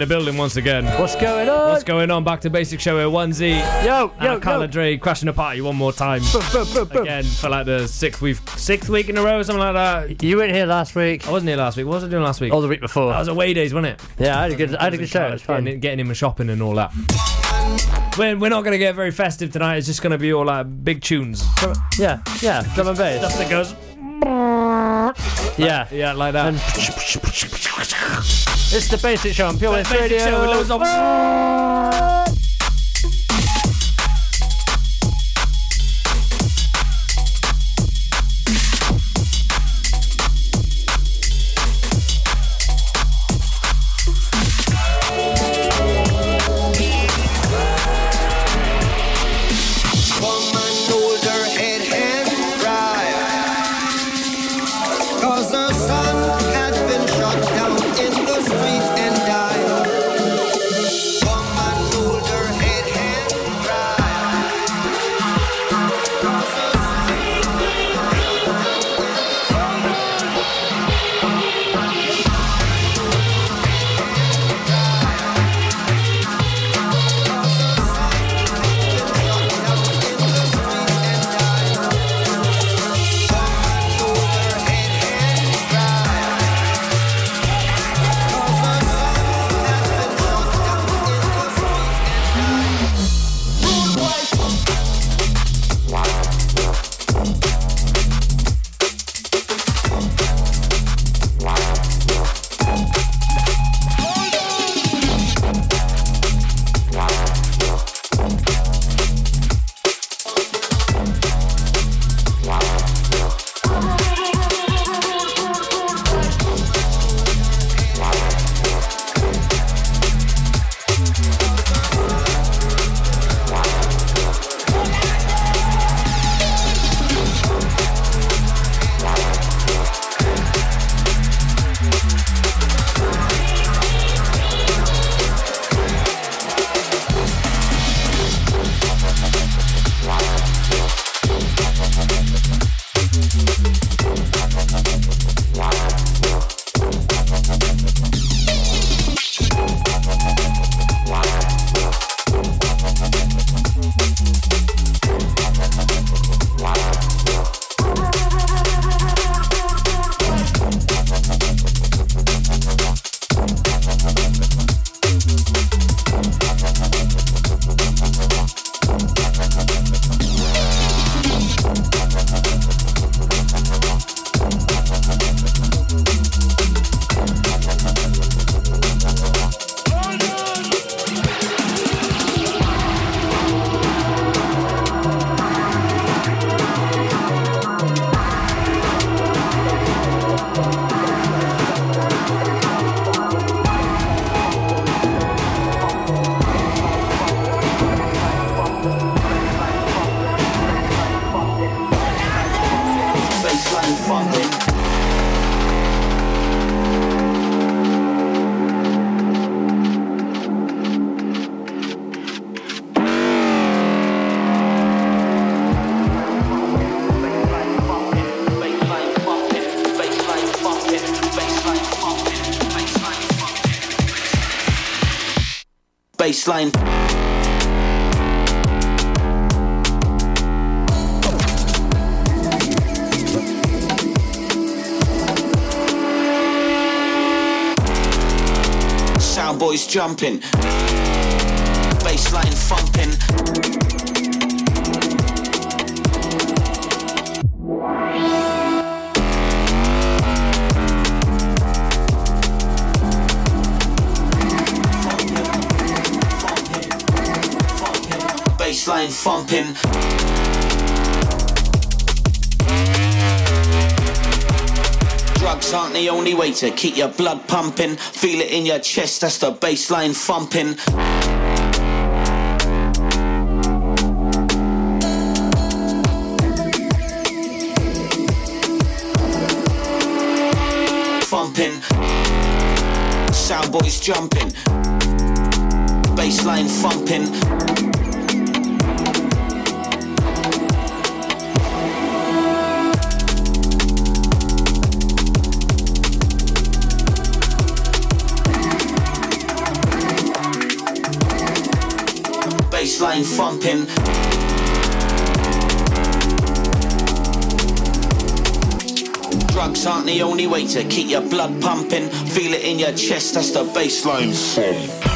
In the building once again. What's going on? What's going on? Back to Bassix Show here. One Z. Yo, yo, and Carla yo. Dre crashing the party one more time. Boom, boom, boom, boom. Again for like the sixth week, sixth week in a row, or something like that. You weren't here last week. I wasn't here last week. What was I doing last week? Or the week before. that was away days, wasn't it? yeah, I had a good, I had a good show. It was Getting, fun. in- getting him a shopping and all that. We're, we're not going to get very festive tonight. It's just going to be all like big tunes. Yeah, yeah, drum and bass. Stuff that goes, Yeah. yeah, like that. And it's the Bassix show on Pure West Radio. Show jumping, baseline thumping. Baseline thumping. The only way to keep your blood pumping. Feel it in your chest, that's the baseline thumping. Thumping. Sound boys jumping. Baseline thumping. thumping. Drugs aren't the only way to keep your blood pumping. Feel it in your chest, that's the baseline.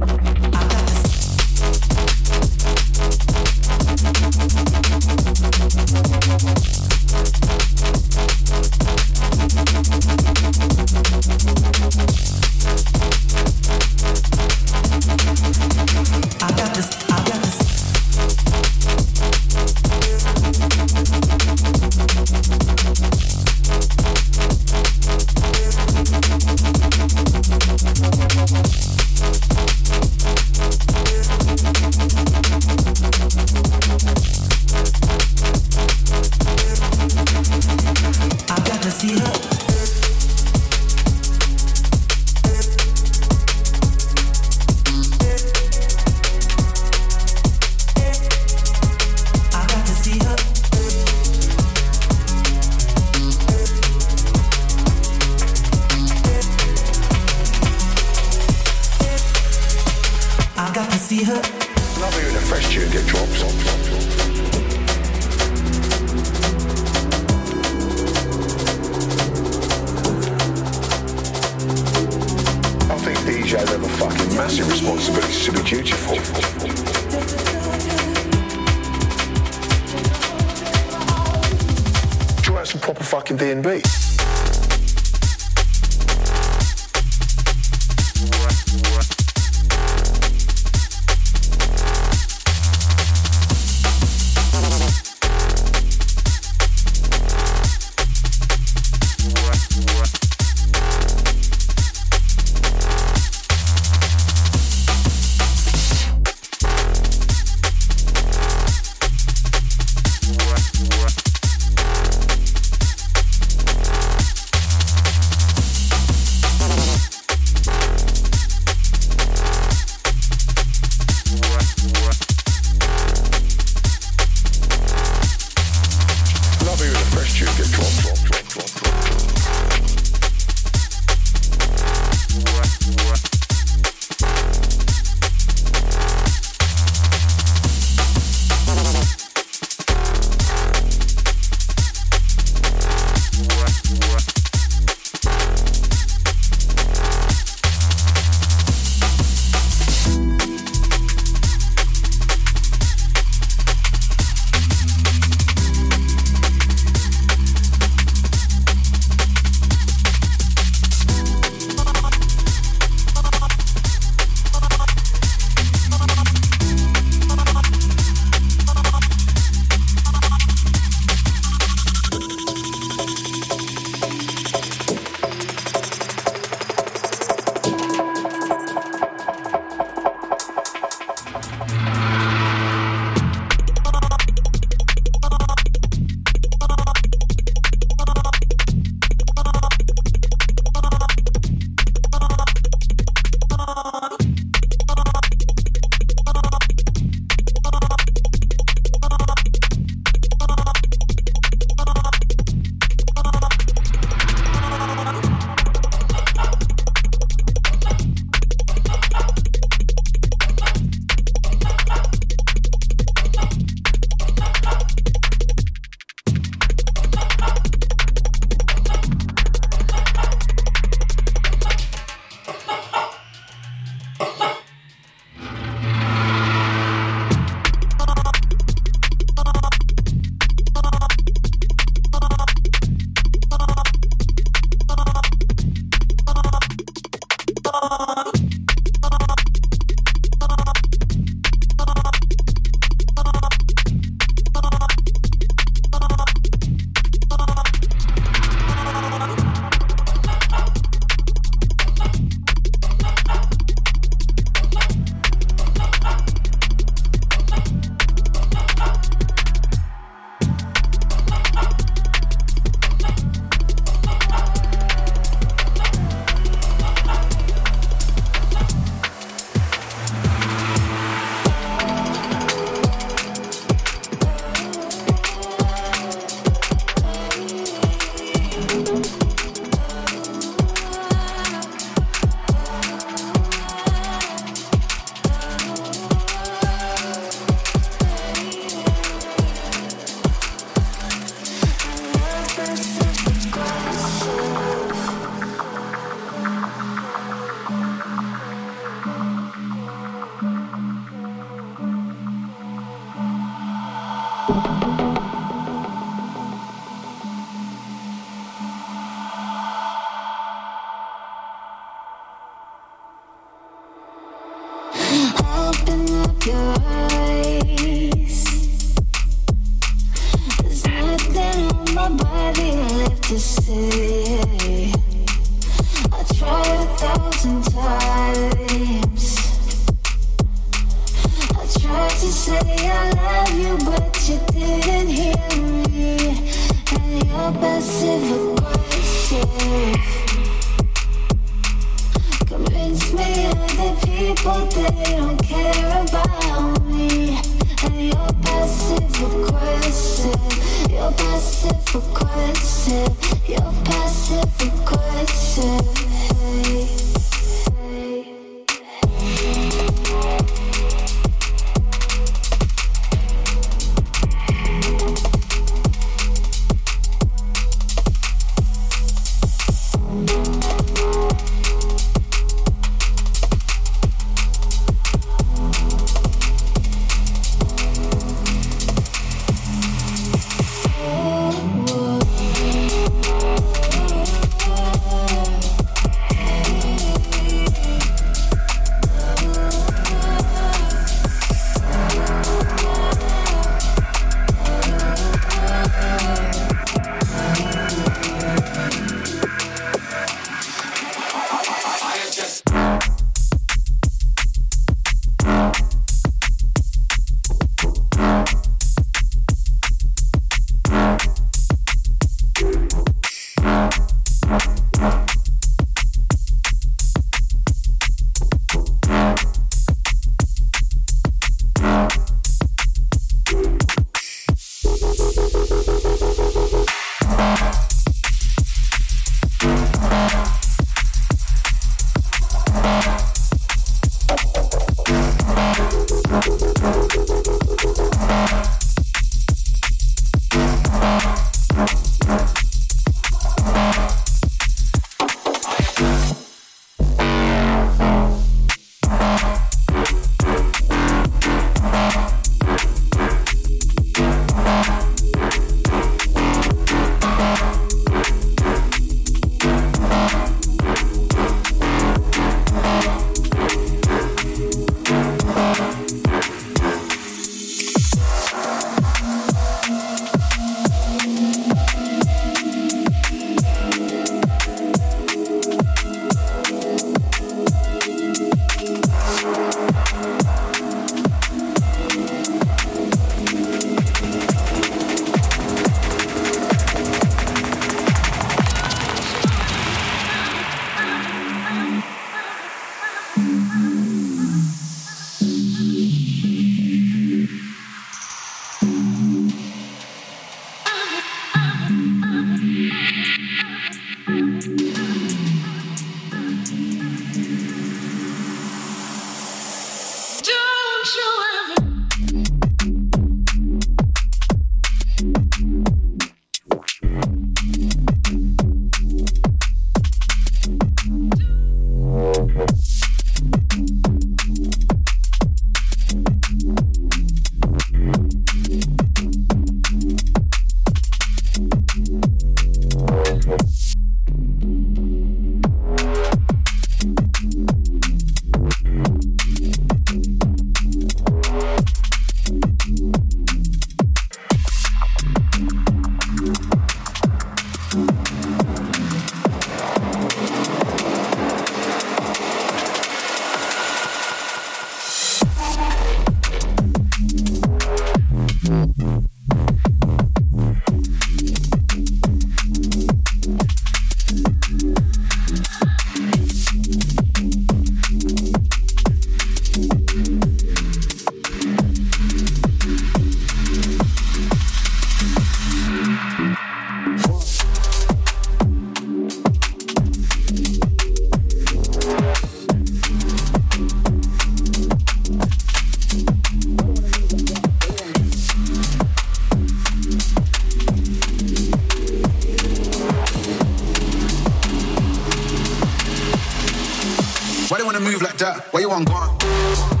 Move like that? Why you want gone?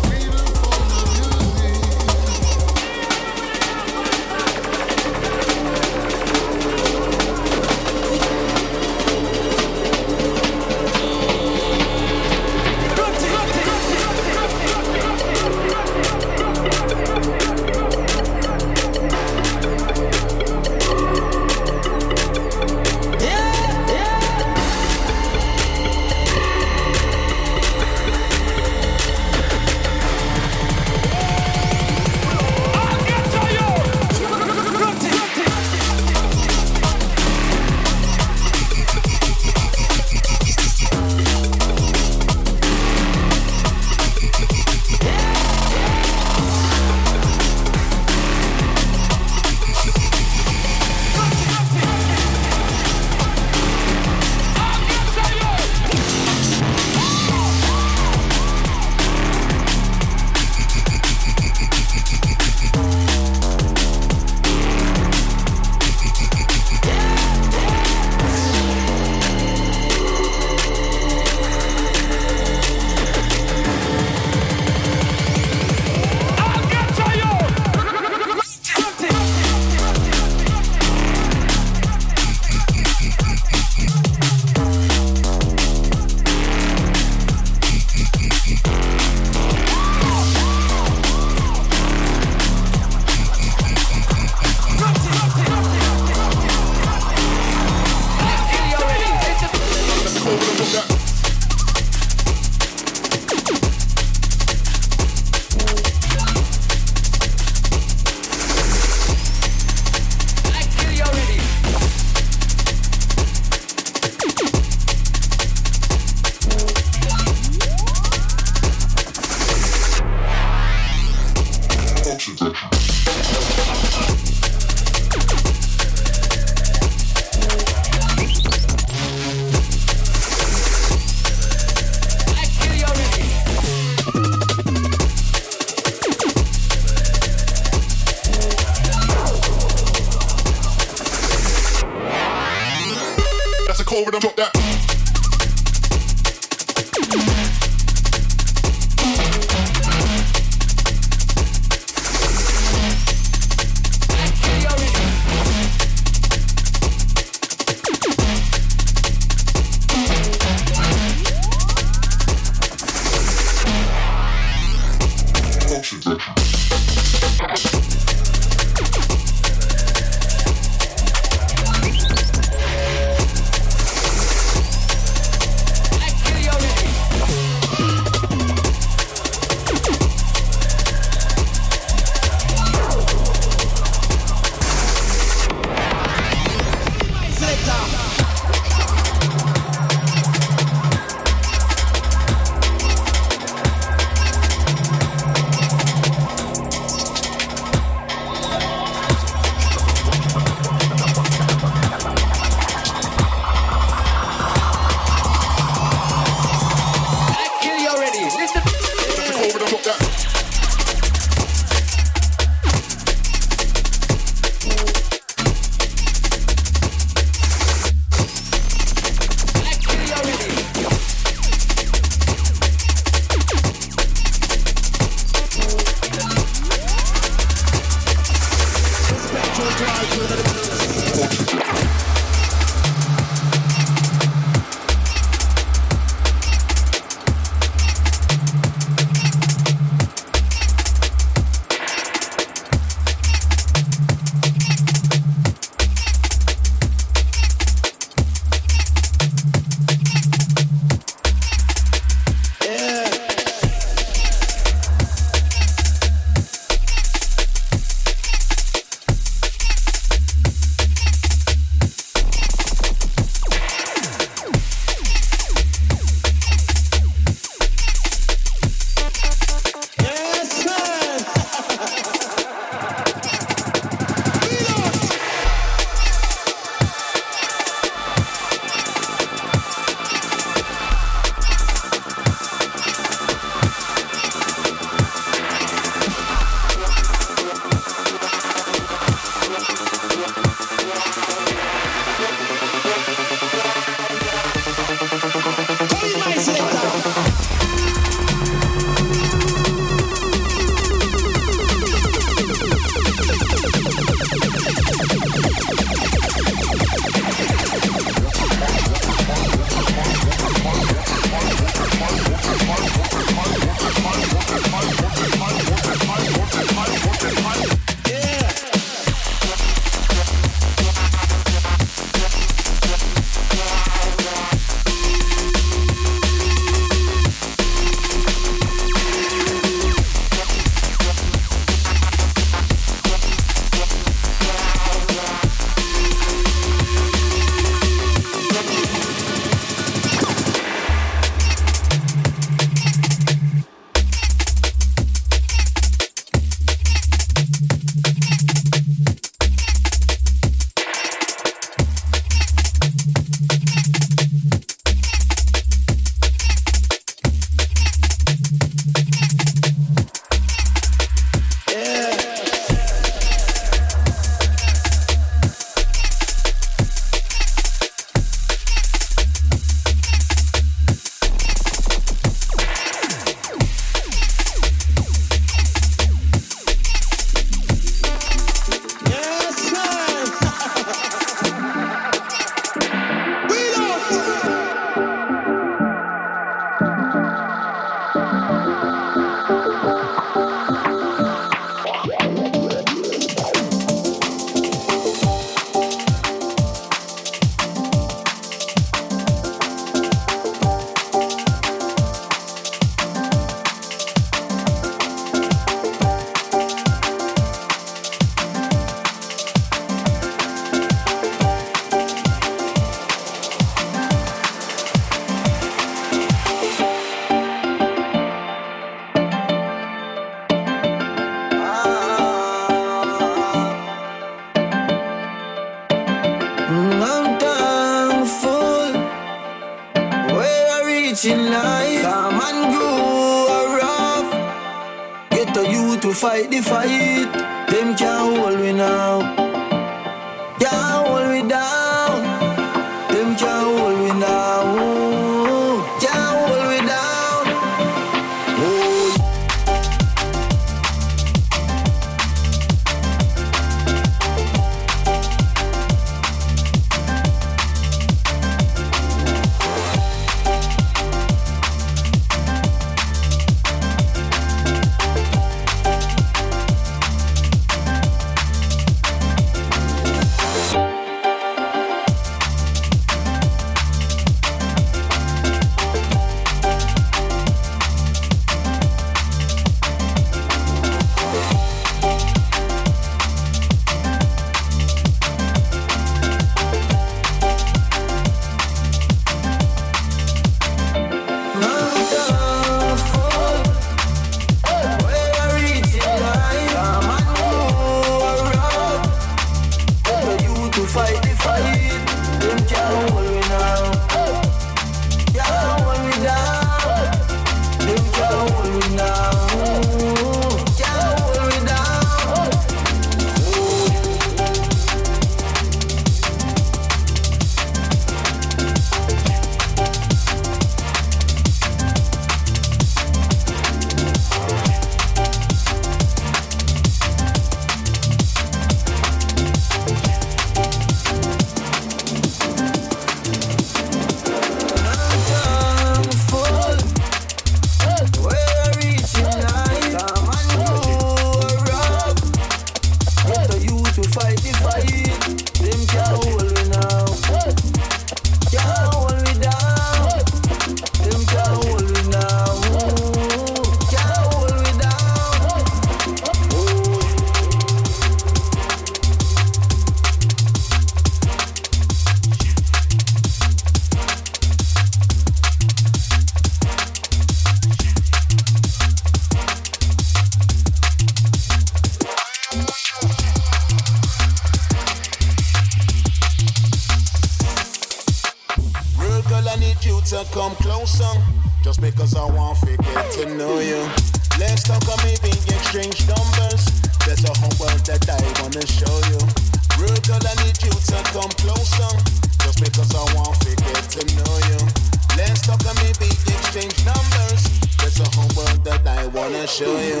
wanna show you.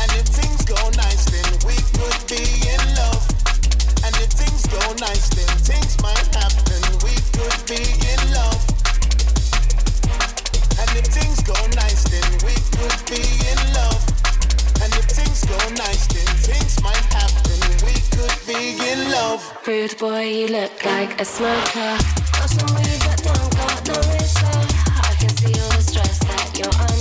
And if things go nice, then we could be in love. And if things go nice, then things might happen. We could be in love. And if things go nice, then we could be in love. And if things go nice, then things might happen. We could be in love. Rude boy, you look like a smoker. Got some weed, but don't got no respect. You're on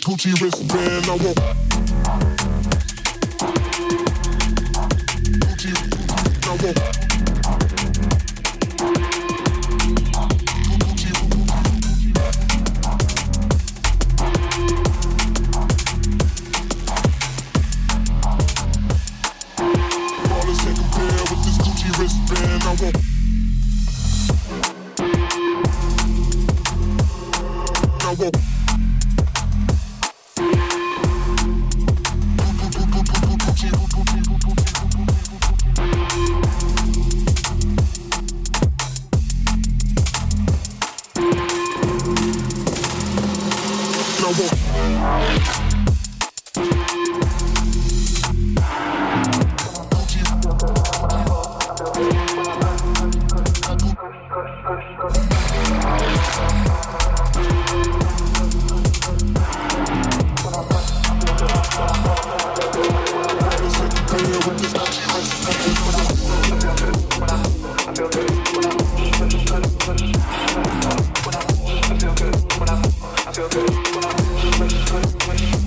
Gucci wristband. I walk. Bye.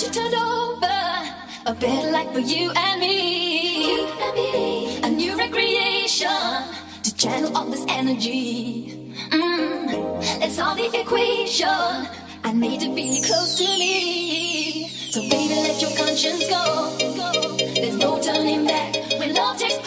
got you turned over, a bit like for you and me. You and me. A new recreation to channel all this energy. Mm. Let's solve the equation. I need to be close to me. So baby, let your conscience go. There's no turning back when love takes.